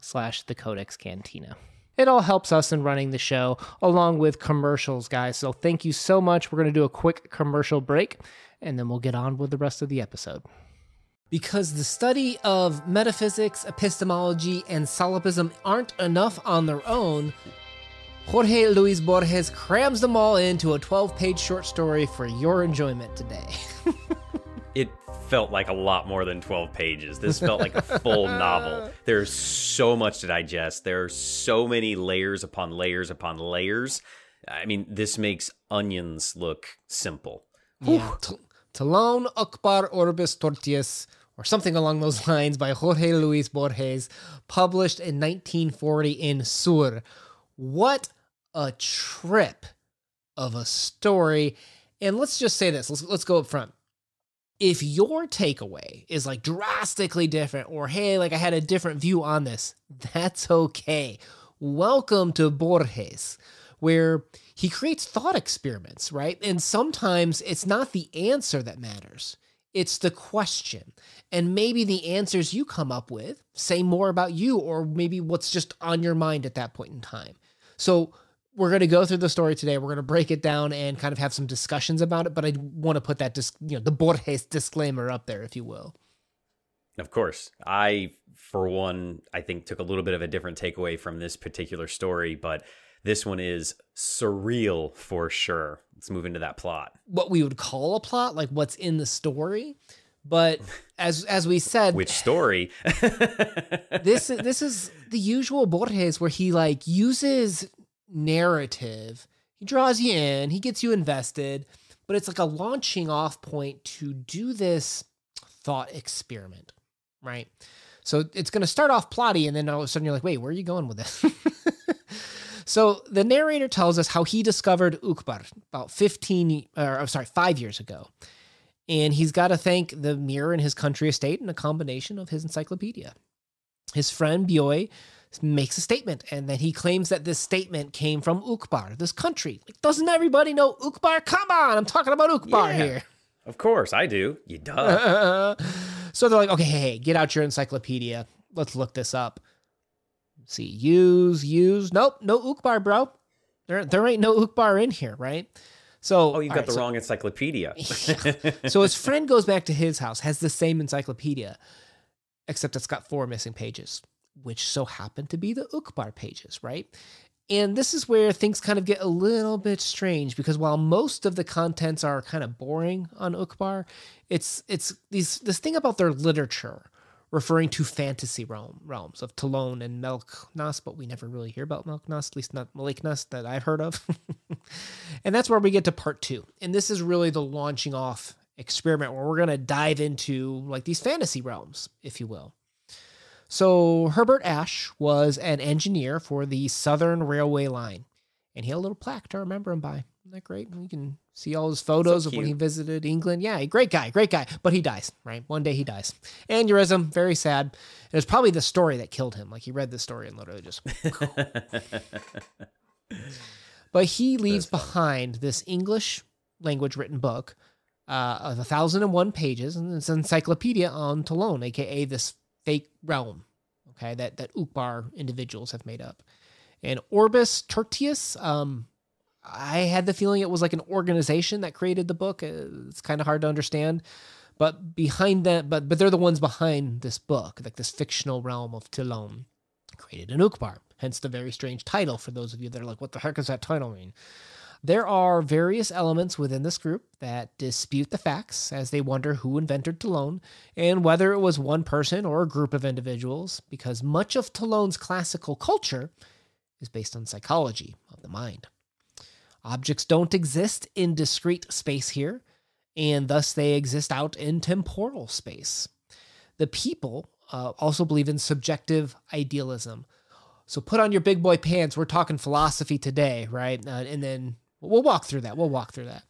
slash the codex cantina. It all helps us in running the show along with commercials guys. So thank you so much. We're going to do a quick commercial break and then we'll get on with the rest of the episode. Because the study of metaphysics, epistemology, and solipsism aren't enough on their own, Jorge Luis Borges crams them all into a 12 page short story for your enjoyment today. it felt like a lot more than 12 pages. This felt like a full novel. There's so much to digest. There are so many layers upon layers upon layers. I mean, this makes onions look simple. Yeah. Tlön Uqbar Orbis Tertius, or something along those lines, by Jorge Luis Borges, published in 1940 in Sur. What a trip of a story. And let's just say this let's, let's go up front. If your takeaway is like drastically different, or hey, like I had a different view on this, that's okay. Welcome to Borges, where he creates thought experiments, right? And sometimes it's not the answer that matters, it's the question. And maybe the answers you come up with say more about you, or maybe what's just on your mind at that point in time. So, we're going to go through the story today. We're going to break it down and kind of have some discussions about it. But I want to put that, dis- you know, the Borges disclaimer up there, if you will. Of course. I, for one, I think took a little bit of a different takeaway from this particular story, but this one is surreal for sure. Let's move into that plot. What we would call a plot, like what's in the story. But as as we said, which story? this this is the usual Borges where he like uses narrative. He draws you in, he gets you invested, but it's like a launching off point to do this thought experiment, right? So it's going to start off plotty, and then all of a sudden you're like, wait, where are you going with this? so the narrator tells us how he discovered Uqbar about 15, or I'm sorry, five years ago. And he's got to thank the mirror in his country estate and a combination of his encyclopedia. His friend Bioy makes a statement and then he claims that this statement came from Uqbar, this country. Like, doesn't everybody know Uqbar? Come on, I'm talking about Uqbar yeah, here. Of course, I do. You duh. so they're like, okay, hey, hey, get out your encyclopedia. Let's look this up. see, use, use. Nope, no Uqbar, bro. There, there ain't no Uqbar in here, right? So, oh, you've got right, the so, wrong encyclopedia. so his friend goes back to his house, has the same encyclopedia, except it's got four missing pages which so happen to be the Uqbar pages, right? And this is where things kind of get a little bit strange because while most of the contents are kind of boring on Uqbar, it's it's these this thing about their literature referring to fantasy realm realms of Tlön and Mlejnas, but we never really hear about Mlejnas, at least not Maliknas that I've heard of. and that's where we get to part two. And this is really the launching off experiment where we're gonna dive into like these fantasy realms, if you will. So Herbert Ashe was an engineer for the Southern Railway Line, and he had a little plaque to remember him by. Isn't that great? You can see all his photos so of when he visited England. Yeah, great guy, great guy. But he dies, right? One day he dies. Aneurysm, very sad. It was probably the story that killed him. Like he read the story and literally just. but he leaves behind this English language written book uh, of a thousand and one pages, and it's an encyclopedia on Tlön, aka this fake realm, okay, that that Uqbar individuals have made up. And Orbis Tertius, um, I had the feeling it was like an organization that created the book. It's kind of hard to understand, but behind that, but but they're the ones behind this book, like this fictional realm of Tlön, created in Uqbar. Hence the very strange title for those of you that are like, what the heck does that title mean? There are various elements within this group that dispute the facts as they wonder who invented Tlön and whether it was one person or a group of individuals, because much of Tlön's classical culture is based on psychology of the mind. Objects don't exist in discrete space here, and thus they exist out in temporal space. The people uh, also believe in subjective idealism. So put on your big boy pants. We're talking philosophy today, right? Uh, and then we'll walk through that. We'll walk through that.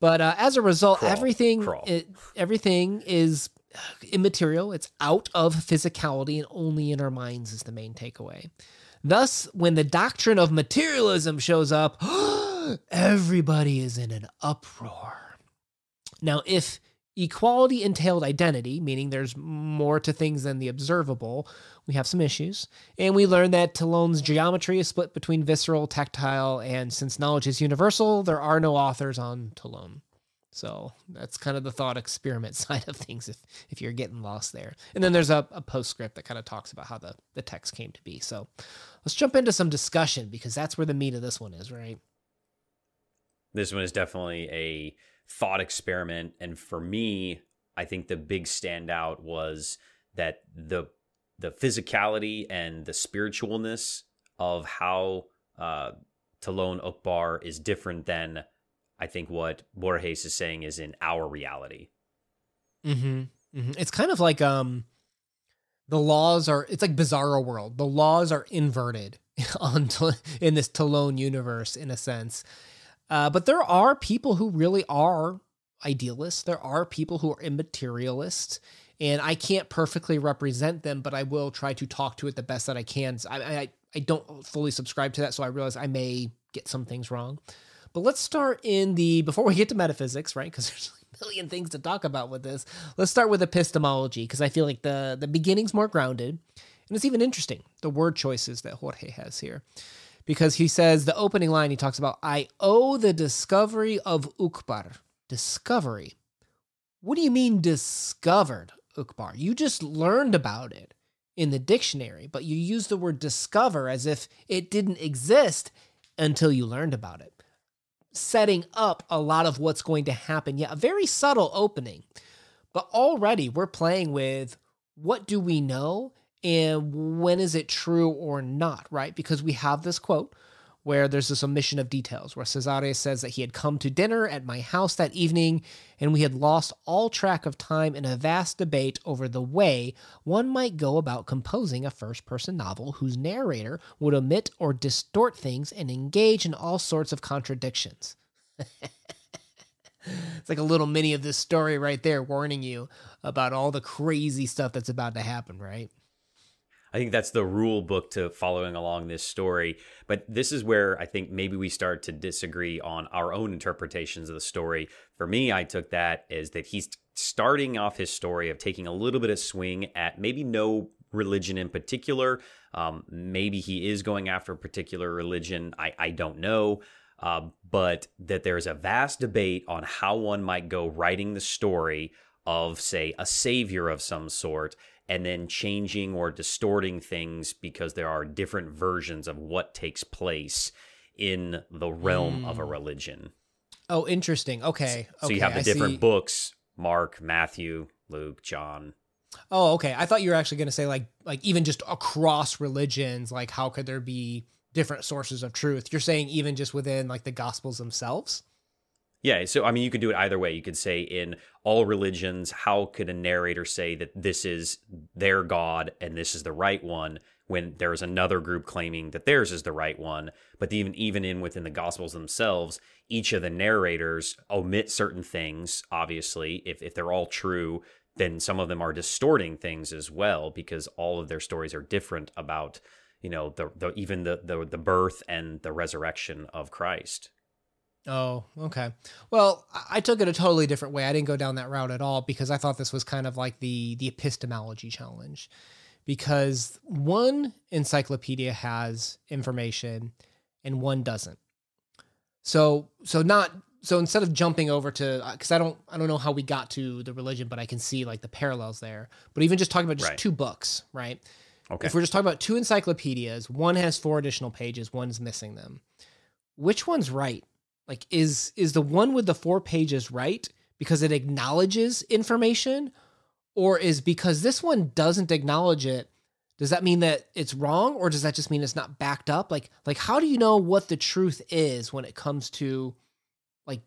But uh, as a result, Crawl, everything crawl. It, everything is immaterial. It's out of physicality and only in our minds is the main takeaway. Thus, when the doctrine of materialism shows up, everybody is in an uproar. Now, if equality entailed identity, meaning there's more to things than the observable, we have some issues. And we learn that Tlön's geometry is split between visceral, tactile, and since knowledge is universal, there are no authors on Tlön. So that's kind of the thought experiment side of things if, if you're getting lost there. And then there's a, a postscript that kind of talks about how the, the text came to be. So let's jump into some discussion because that's where the meat of this one is, right? This one is definitely a thought experiment. And for me, I think the big standout was that the the physicality and the spiritualness of how uh, Tlön Uqbar is different than I think what Borges is saying is in our reality. Mm-hmm. mm-hmm. It's kind of like um, the laws are. It's like Bizarro World. The laws are inverted on in this Tlön universe in a sense. Uh, but there are people who really are idealists. There are people who are immaterialists, and I can't perfectly represent them, but I will try to talk to it the best that I can. I, I, I don't fully subscribe to that, so I realize I may get some things wrong. But let's start in the before we get to metaphysics, right? Because there's a million things to talk about with this. Let's start with epistemology because I feel like the the beginning's more grounded, and it's even interesting the word choices that Jorge has here because he says the opening line he talks about I owe the discovery of Uqbar. Discovery. What do you mean discovered Uqbar? You just learned about it in the dictionary, but you use the word discover as if it didn't exist until you learned about it. Setting up a lot of what's going to happen. Yeah, a very subtle opening. But already we're playing with what do we know and when is it true or not, right? Because we have this quote where there's this omission of details where Casares says that he had come to dinner at my house that evening and we had lost all track of time in a vast debate over the way one might go about composing a first person novel whose narrator would omit or distort things and engage in all sorts of contradictions. it's like a little mini of this story right there warning you about all the crazy stuff that's about to happen, right? I think that's the rule book to following along this story. But this is where I think maybe we start to disagree on our own interpretations of the story. For me, I took that as that he's starting off his story of taking a little bit of swing at maybe no religion in particular. Um, maybe he is going after a particular religion. I, I don't know. Uh, but that there's a vast debate on how one might go writing the story of, say, a savior of some sort and then changing or distorting things because there are different versions of what takes place in the realm mm. of a hmm. religion. Oh, interesting. Okay. So okay, you have the I different see. books Mark, Matthew, Luke, John. Oh, okay. I thought you were actually going to say like like even just across religions, like how could there be different sources of truth? You're saying even just within like the gospels themselves? Yeah, so I mean, you could do it either way. You could say in all religions, how could a narrator say that this is their God and this is the right one when there is another group claiming that theirs is the right one? But even even in within the Gospels themselves, each of the narrators omit certain things. Obviously, if if they're all true, then some of them are distorting things as well because all of their stories are different about you know the, the even the, the the birth and the resurrection of Christ. Oh, okay. Well, I took it a totally different way. I didn't go down that route at all because I thought this was kind of like the the epistemology challenge. Because one encyclopedia has information and one doesn't. So so not so instead of jumping over to uh, because I don't I don't know how we got to the religion, but I can see like the parallels there. But even just talking about just right. two books, right? Okay. If we're just talking about two encyclopedias, one has four additional pages, one's missing them. Which one's right? Like is is the one with the four pages right because it acknowledges information? Or is because this one doesn't acknowledge it does that mean that it's wrong? Or does that just mean it's not backed up? Like like how do you know what the truth is when it comes to like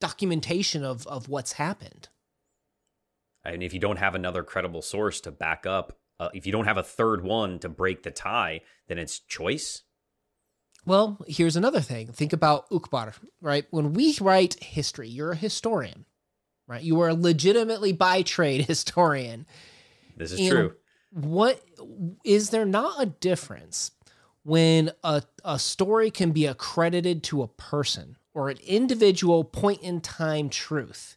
documentation of of what's happened? And if you don't have another credible source to back up uh, if you don't have a third one to break the tie, then it's choice. Well, here's another thing. Think about Uqbar, right? When we write history, you're a historian, right? You are a legitimately by trade historian. This is and true. What is there not a difference when a, a story can be accredited to a person or an individual point in time truth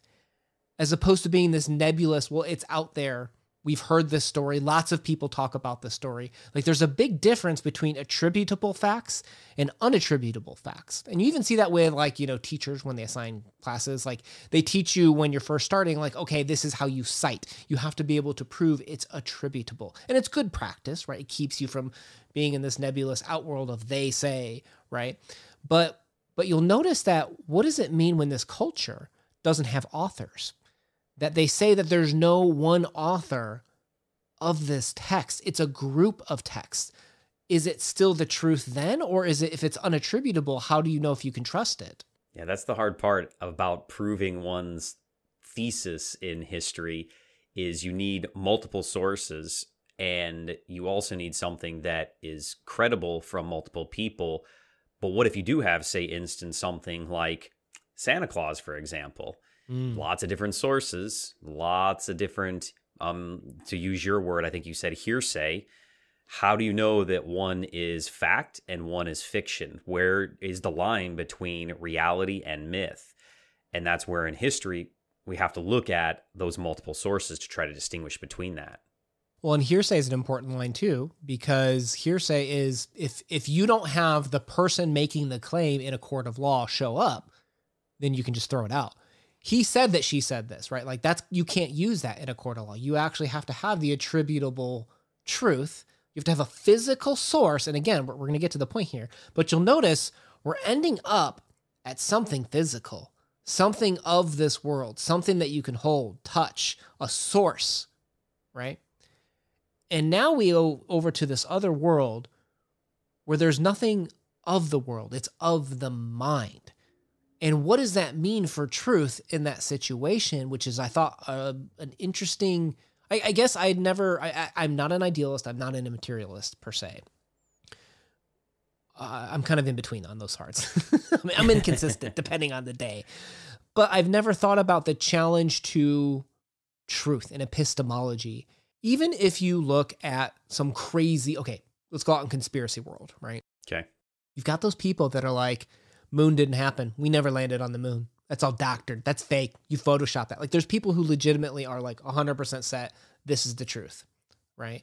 as opposed to being this nebulous, well, it's out there We've heard this story. Lots of people talk about this story. Like there's a big difference between attributable facts and unattributable facts. And you even see that with like, you know, teachers when they assign classes. Like they teach you when you're first starting, like, okay, this is how you cite. You have to be able to prove it's attributable. And it's good practice, right? It keeps you from being in this nebulous outworld of they say, right? But but you'll notice that what does it mean when this culture doesn't have authors? That they say that there's no one author of this text. It's a group of texts. Is it still the truth then? Or is it, if it's unattributable, how do you know if you can trust it? Yeah, that's the hard part about proving one's thesis in history is you need multiple sources and you also need something that is credible from multiple people. But what if you do have, say, instance, something like Santa Claus, for example? Mm. Lots of different sources, lots of different, um, to use your word, I think you said hearsay. How do you know that one is fact and one is fiction? Where is the line between reality and myth? And that's where in history we have to look at those multiple sources to try to distinguish between that. Well, and hearsay is an important line too, because hearsay is if if you don't have the person making the claim in a court of law show up, then you can just throw it out he said that she said this, right? Like that's you can't use that in a court of law. You actually have to have the attributable truth. You have to have a physical source. And again, we're, we're going to get to the point here, but you'll notice we're ending up at something physical, something of this world, something that you can hold, touch, a source, right? And now we go over to this other world where there's nothing of the world, it's of the mind. And what does that mean for truth in that situation? Which is, I thought, uh, an interesting. I, I guess I'd never. I, I, am not an idealist. I'm not an materialist per se. Uh, I'm kind of in between on those parts. I mean, I'm inconsistent depending on the day. But I've never thought about the challenge to truth and epistemology. Even if you look at some crazy, okay, let's go out in conspiracy world, right? Okay. You've got those people that are like, moon didn't happen. We never landed on the moon. That's all doctored. That's fake. You Photoshop that. Like there's people who legitimately are like 100% set. This is the truth, right?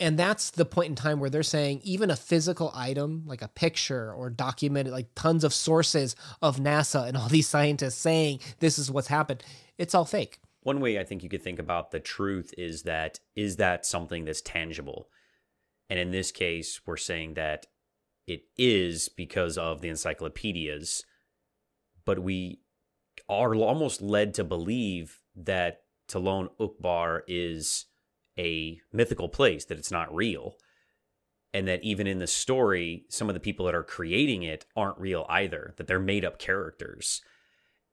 And that's the point in time where they're saying even a physical item, like a picture or documented, like tons of sources of NASA and all these scientists saying this is what's happened, it's all fake. One way I think you could think about the truth is that is that something that's tangible? And in this case, we're saying that it is because of the encyclopedias, but we are almost led to believe that Tlön Uqbar is a mythical place, that it's not real. And that even in the story, some of the people that are creating it aren't real either, that they're made up characters.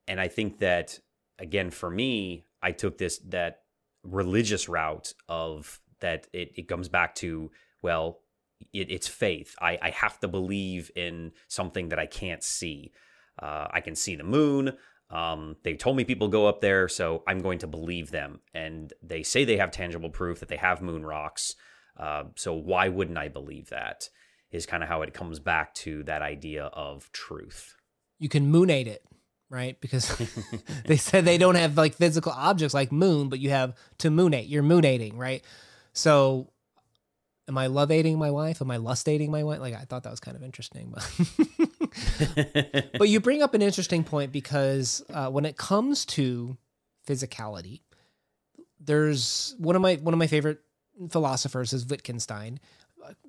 And I think that, again, for me, I took this, that religious route of that it, it comes back to, well, it, it's faith. I, I have to believe in something that I can't see. Uh, I can see the moon. Um, they told me people go up there, so I'm going to believe them. And they say they have tangible proof that they have moon rocks. Uh, so why wouldn't I believe that? Is kind of how it comes back to that idea of truth. You can moonate it, right? Because they said they don't have like physical objects like moon, but you have to moonate. You're moonating, right? So am I love aiding my wife? Am I lust aiding my wife? Like I thought that was kind of interesting, but but you bring up an interesting point because uh, when it comes to physicality, there's one of my one of my favorite philosophers is Wittgenstein,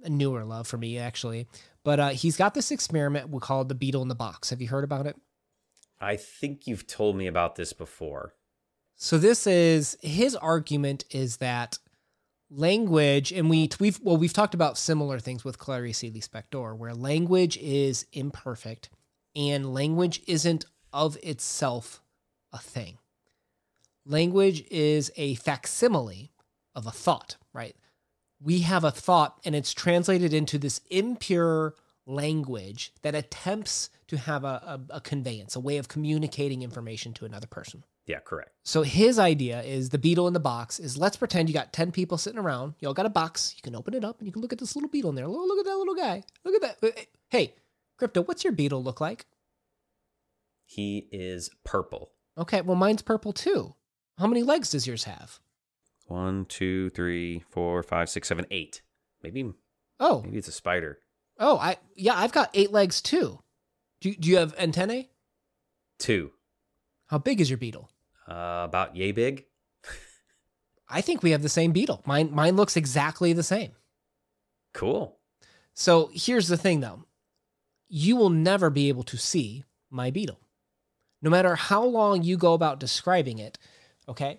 a newer love for me actually, but uh, he's got this experiment we call the beetle in the box. Have you heard about it? I think you've told me about this before. So this is his argument is that language and we we've well we've talked about similar things with Clarice Lispector where language is imperfect and language isn't of itself a thing. Language is a facsimile of a thought, right? we have a thought and it's translated into this impure language that attempts to have a, a, a conveyance, a way of communicating information to another person. Yeah, correct. So his idea is the beetle in the box is let's pretend you got 10 people sitting around. You all got a box. You can open it up and you can look at this little beetle in there. Look, look at that little guy. Look at that. Uh, uh, hey, Crypto, what's your beetle look like? He is purple. Okay, well, mine's purple too. How many legs does yours have? One, two, three, four, five, six, seven, eight. Maybe. Oh. Maybe it's a spider. Oh, I yeah, I've got eight legs too. Do do you have antennae? Two. How big is your beetle? Uh, about yay big. I think we have the same beetle. Mine mine looks exactly the same. Cool. So here's the thing though. You will never be able to see my beetle. No matter how long you go about describing it, okay?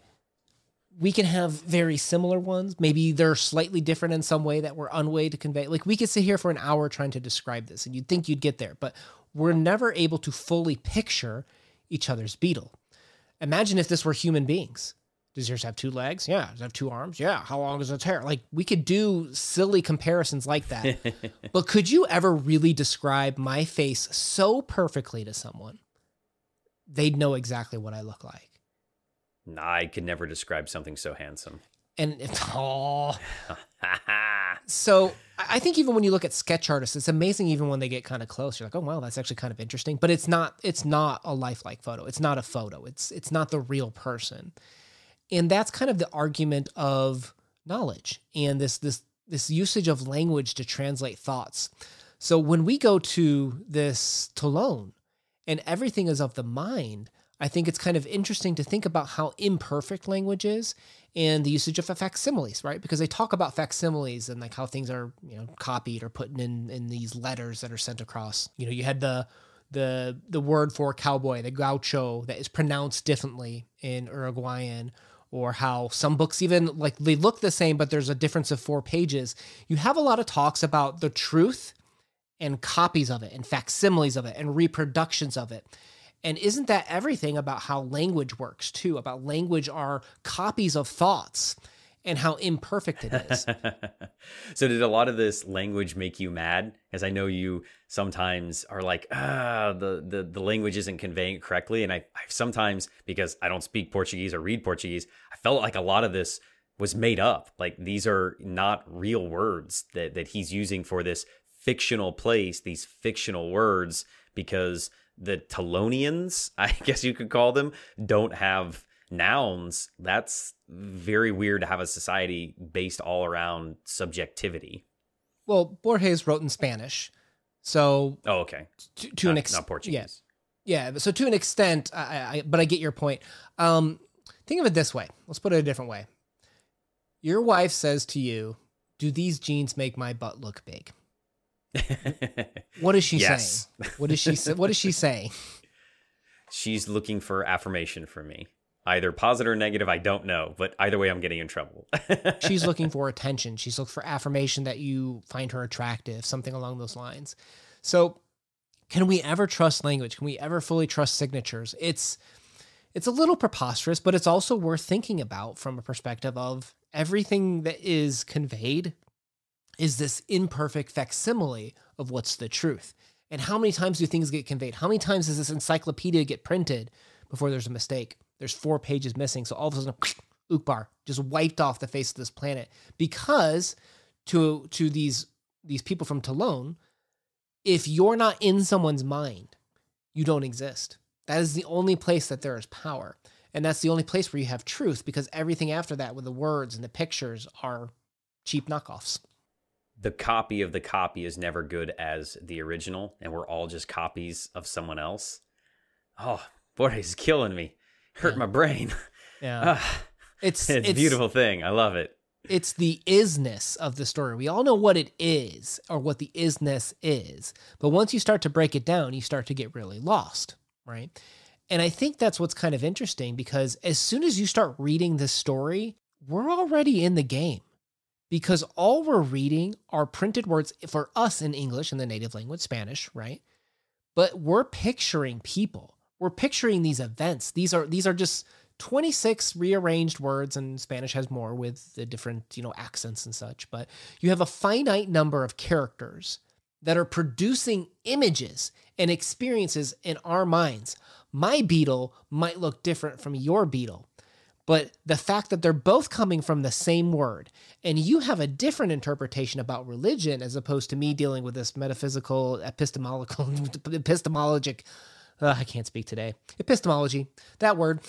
We can have very similar ones. Maybe they're slightly different in some way that we're unway to convey. Like we could sit here for an hour trying to describe this and you'd think you'd get there, but we're never able to fully picture each other's beetle. Imagine if this were human beings. Does yours have two legs? Yeah. Does it have two arms? Yeah. How long is its hair? Like we could do silly comparisons like that. but could you ever really describe my face so perfectly to someone? They'd know exactly what I look like. I could never describe something so handsome. And if, oh, so I think even when you look at sketch artists, it's amazing. Even when they get kind of close, you're like, oh wow, that's actually kind of interesting. But it's not. It's not a lifelike photo. It's not a photo. It's it's not the real person. And that's kind of the argument of knowledge and this this this usage of language to translate thoughts. So when we go to this Tlön and everything is of the mind, I think it's kind of interesting to think about how imperfect language is and the usage of facsimiles, right? Because they talk about facsimiles and like how things are, you know, copied or put in in these letters that are sent across. You know, you had the the the word for cowboy, the gaucho, that is pronounced differently in Uruguayan, or how some books even like they look the same, but there's a difference of four pages. You have a lot of talks about the truth and copies of it and facsimiles of it and reproductions of it. And isn't that everything about how language works too? About language are copies of thoughts and how imperfect it is. so did a lot of this language make you mad? As I know you sometimes are like, ah, the the, the language isn't conveying it correctly. And I, I sometimes, because I don't speak Portuguese or read Portuguese, I felt like a lot of this was made up. Like these are not real words that, that he's using for this fictional place, these fictional words, because the Talonians, I guess you could call them, don't have nouns. That's very weird to have a society based all around subjectivity. Well, Borges wrote in Spanish, so oh, okay, to, to not, an extent, not Portuguese. Yeah, yeah. So to an extent, I, I, but I get your point. Um, think of it this way. Let's put it a different way. Your wife says to you, "Do these jeans make my butt look big?" what is she yes. saying? What is she? say- What is she saying? She's looking for affirmation from me either positive or negative i don't know but either way i'm getting in trouble she's looking for attention she's looking for affirmation that you find her attractive something along those lines so can we ever trust language can we ever fully trust signatures it's it's a little preposterous but it's also worth thinking about from a perspective of everything that is conveyed is this imperfect facsimile of what's the truth and how many times do things get conveyed how many times does this encyclopedia get printed before there's a mistake there's four pages missing. So all of a sudden, Uqbar just wiped off the face of this planet because to to these these people from Tlön, if you're not in someone's mind, you don't exist. That is the only place that there is power. And that's the only place where you have truth because everything after that with the words and the pictures are cheap knockoffs. The copy of the copy is never good as the original, and we're all just copies of someone else. Oh, boy, he's killing me hurt yeah. my brain. Yeah. Ah, it's, it's a beautiful thing. I love it. It's the isness of the story. We all know what it is or what the isness is. But once you start to break it down, you start to get really lost, right? And I think that's what's kind of interesting because as soon as you start reading this story, we're already in the game because all we're reading are printed words for us in English in the native language, Spanish, right? But we're picturing people we're picturing these events. These are these are just 26 rearranged words, and Spanish has more with the different, you know, accents and such. But you have a finite number of characters that are producing images and experiences in our minds. My beetle might look different from your beetle. But the fact that they're both coming from the same word and you have a different interpretation about religion as opposed to me dealing with this metaphysical, epistemological, epistemologic, uh, I can't speak today, epistemology, that word,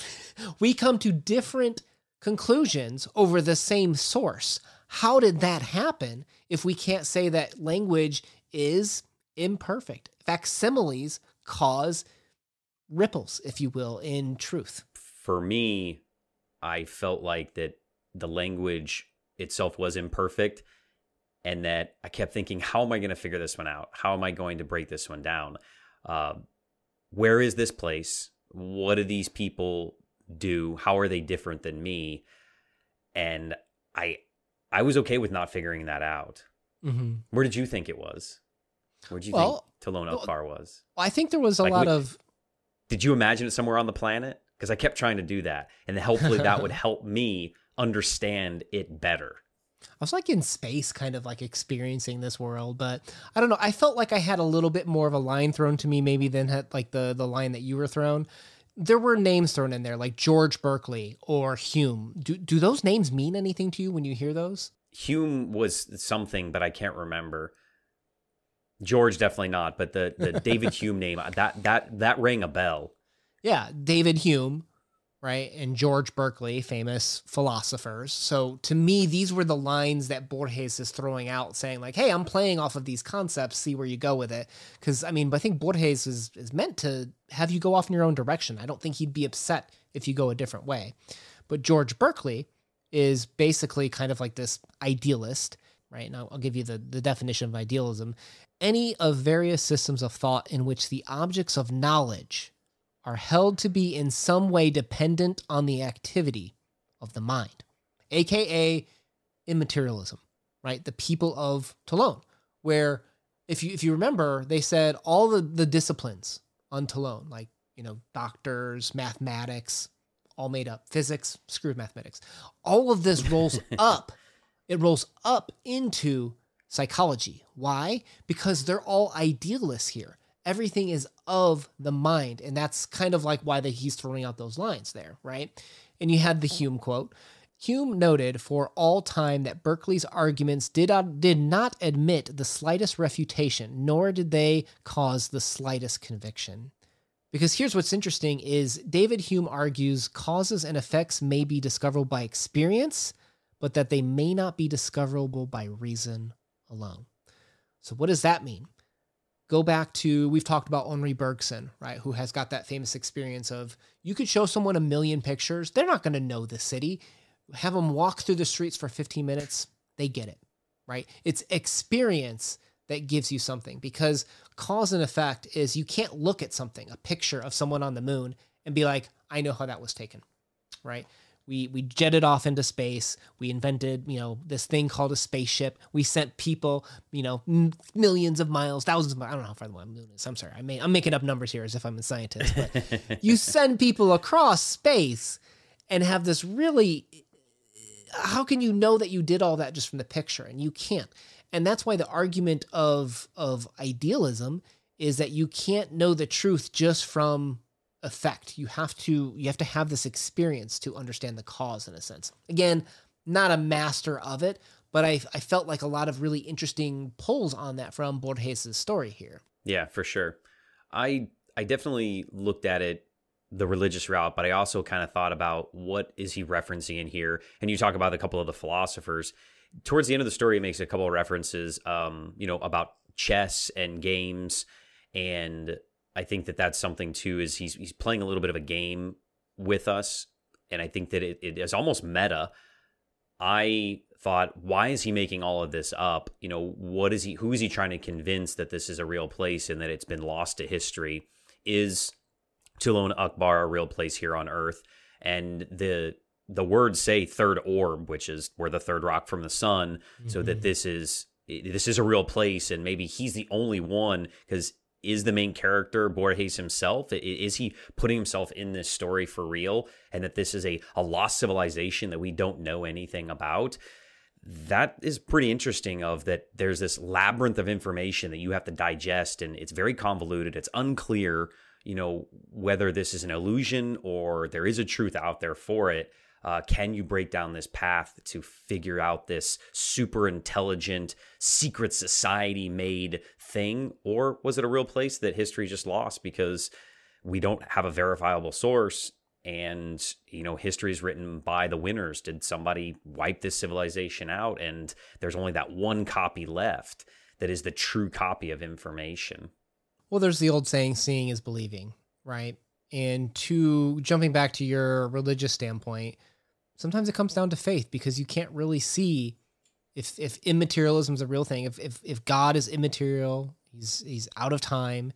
we come to different conclusions over the same source. How did that happen if we can't say that language is imperfect? Facsimiles cause ripples, if you will, in truth. For me, I felt like that the language itself was imperfect and that I kept thinking, how am I going to figure this one out? How am I going to break this one down? Uh, where is this place? What do these people do? How are they different than me? And I, I was okay with not figuring that out. Mm-hmm. Where did you think it was? Where did you well, think Tlön Akbar was? I think there was a like, lot of. Did you imagine it somewhere on the planet? Because I kept trying to do that, and hopefully that would help me understand it better. I was like in space, kind of like experiencing this world, but I don't know. I felt like I had a little bit more of a line thrown to me, maybe than had like the the line that you were thrown. There were names thrown in there, like George Berkeley or Hume. Do do those names mean anything to you when you hear those? Hume was something, but I can't remember. George definitely not, but the the David Hume name uh, that that that rang a bell. Yeah, David Hume, right? And George Berkeley, famous philosophers. So to me, these were the lines that Borges is throwing out, saying, like, hey, I'm playing off of these concepts, see where you go with it. Because, I mean, I think Borges is, is meant to have you go off in your own direction. I don't think he'd be upset if you go a different way. But George Berkeley is basically kind of like this idealist, right? Now, I'll give you the, the definition of idealism any of various systems of thought in which the objects of knowledge are held to be in some way dependent on the activity of the mind, aka immaterialism, right? The people of Tlön, where if you if you remember, they said all the, the disciplines on Tlön, like, you know, doctors, mathematics, all made up, physics, screw mathematics. All of this rolls up. It rolls up into psychology. Why? Because they're all idealists here everything is of the mind. And that's kind of like why the, he's throwing out those lines there, right? And you had the Hume quote. Hume noted for all time that Berkeley's arguments did, did not admit the slightest refutation, nor did they cause the slightest conviction. Because here's what's interesting is David Hume argues causes and effects may be discoverable by experience, but that they may not be discoverable by reason alone. So what does that mean? Go back to we've talked about Henri Bergson, right, who has got that famous experience of you could show someone a million pictures, they're not going to know the city. Have them walk through the streets for 15 minutes, they get it, right? It's experience that gives you something because cause and effect is you can't look at something, a picture of someone on the moon and be like, I know how that was taken, right? We we jetted off into space. We invented you know this thing called a spaceship. We sent people you know m- millions of miles thousands of miles i don't know how far the moon is. I'm sorry. I may, i'm making up numbers here as if i'm a scientist but you send people across space and have this really how can you know that you did all that just from the picture? And you can't. And that's why the argument of of idealism is that you can't know the truth just from effect. You have to you have to have this experience to understand the cause in a sense. Again, not a master of it, but I I felt like a lot of really interesting pulls on that from Borges' story here. Yeah, for sure. I I definitely looked at it the religious route, but I also kind of thought about what is he referencing in here. And you talk about a couple of the philosophers. Towards the end of the story, it makes a couple of references, um, you know, about chess and games and I think that that's something too. Is he's he's playing a little bit of a game with us, and I think that it, it is almost meta. I thought, why is he making all of this up? You know, what is he? Who is he trying to convince that this is a real place and that it's been lost to history? Is Tlön Akbar a real place here on Earth? And the the words say third orb, which is where the third rock from the sun, mm-hmm. so that mm-hmm. this is this is a real place, and maybe he's the only one because is the main character Borges himself? Is he putting himself in this story for real? And that this is a, a lost civilization that we don't know anything about? That is pretty interesting of that there's this labyrinth of information that you have to digest and it's very convoluted. It's unclear, you know, whether this is an illusion or there is a truth out there for it. Uh, can you break down this path to figure out this super intelligent secret society made thing? Or was it a real place that history just lost because we don't have a verifiable source? And, you know, history is written by the winners. Did somebody wipe this civilization out? And there's only that one copy left that is the true copy of information. Well, there's the old saying, seeing is believing, right? And to jumping back to your religious standpoint, sometimes it comes down to faith because you can't really see if if immaterialism is a real thing, if if if God is immaterial, he's he's out of time,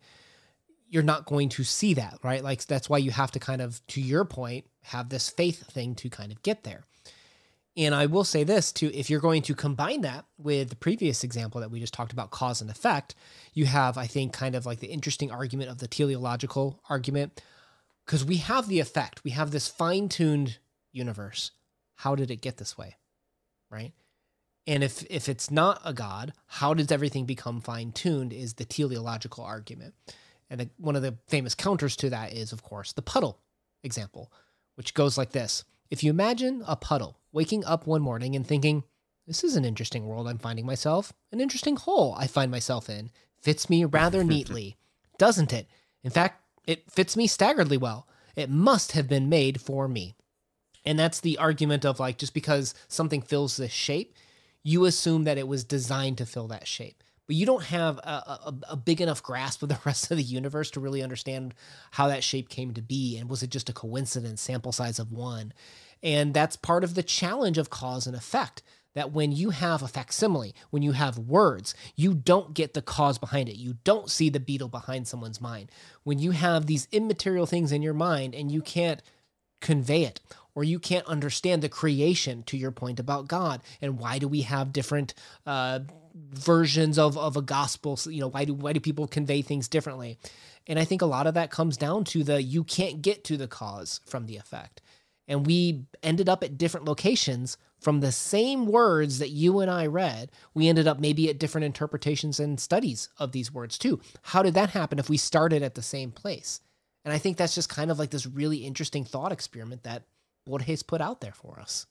you're not going to see that, right? Like that's why you have to kind of to your point have this faith thing to kind of get there. And I will say this too if you're going to combine that with the previous example that we just talked about cause and effect, you have I think kind of like the interesting argument of the teleological argument because we have the effect, we have this fine-tuned universe how did it get this way? Right? And if if it's not a god, how does everything become fine tuned? Is the teleological argument, and the, one of the famous counters to that is, of course, the puddle example, which goes like this: If you imagine a puddle waking up one morning and thinking, "This is an interesting world I'm finding myself, an interesting hole I find myself in, fits me rather neatly, doesn't it? In fact, it fits me staggeringly well. It must have been made for me." And that's the argument of like, just because something fills this shape, you assume that it was designed to fill that shape. But you don't have a, a, a, big enough grasp of the rest of the universe to really understand how that shape came to be. And was it just a coincidence, sample size of one? And that's part of the challenge of cause and effect that when you have a facsimile, when you have words, you don't get the cause behind it. You don't see the beetle behind someone's mind. When you have these immaterial things in your mind and you can't convey it or you can't understand the creation to your point about God and why do we have different uh, versions of, of a gospel you know why do why do people convey things differently and I think a lot of that comes down to the you can't get to the cause from the effect and we ended up at different locations from the same words that you and I read, we ended up maybe at different interpretations and studies of these words too. How did that happen if we started at the same place? And I think that's just kind of like this really interesting thought experiment that Borges put out there for us.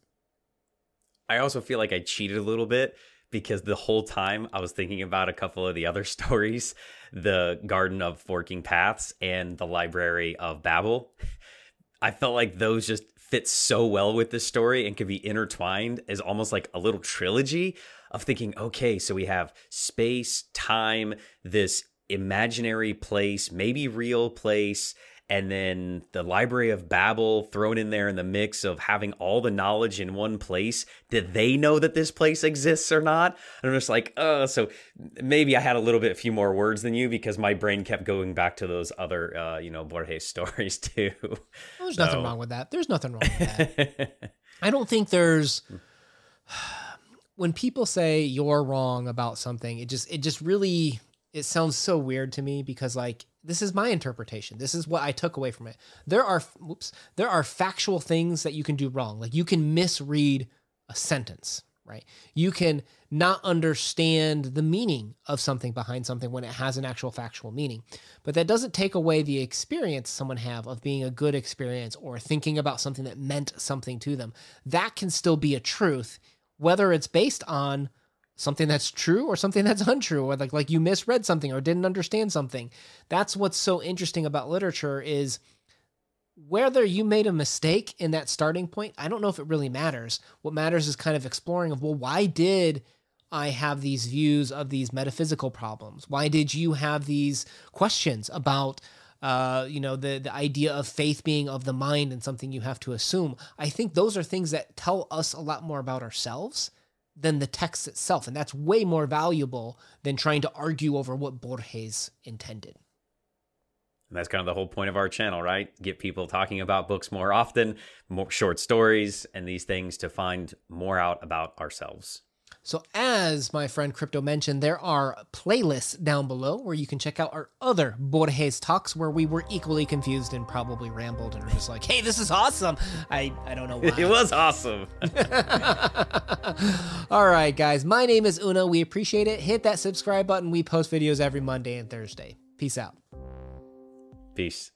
I also feel like I cheated a little bit because the whole time I was thinking about a couple of the other stories the Garden of Forking Paths and the Library of Babel. I felt like those just fit so well with this story and could be intertwined as almost like a little trilogy of thinking, okay, so we have space, time, this imaginary place, maybe real place, and then the Library of Babel thrown in there in the mix of having all the knowledge in one place. Did they know that this place exists or not? And I'm just like, oh, so maybe I had a little bit, a few more words than you because my brain kept going back to those other, uh, you know, Borges stories too. Well, there's so. nothing wrong with that. There's nothing wrong with that. I don't think there's when people say you're wrong about something, it just it just really it sounds so weird to me because like this is my interpretation. This is what I took away from it. There are whoops, there are factual things that you can do wrong. Like you can misread a sentence, right? You can not understand the meaning of something behind something when it has an actual factual meaning. But that doesn't take away the experience someone have of being a good experience or thinking about something that meant something to them. That can still be a truth whether it's based on something that's true or something that's untrue or like like you misread something or didn't understand something. That's what's so interesting about literature is whether you made a mistake in that starting point i don't know if it really matters. What matters is kind of exploring of well why did i have these views of these metaphysical problems? Why did you have these questions about uh, you know the the idea of faith being of the mind and something you have to assume? I think those are things that tell us a lot more about ourselves than the text itself. And that's way more valuable than trying to argue over what Borges intended. And that's kind of the whole point of our channel, right? Get people talking about books more often, more short stories, and these things to find more out about ourselves. So, as my friend Crypto mentioned, there are playlists down below where you can check out our other Borges talks where we were equally confused and probably rambled and were just like, hey, this is awesome. I, I don't know why. It was awesome. All right, guys. My name is Una. We appreciate it. Hit that subscribe button. We post videos every Monday and Thursday. Peace out. Peace.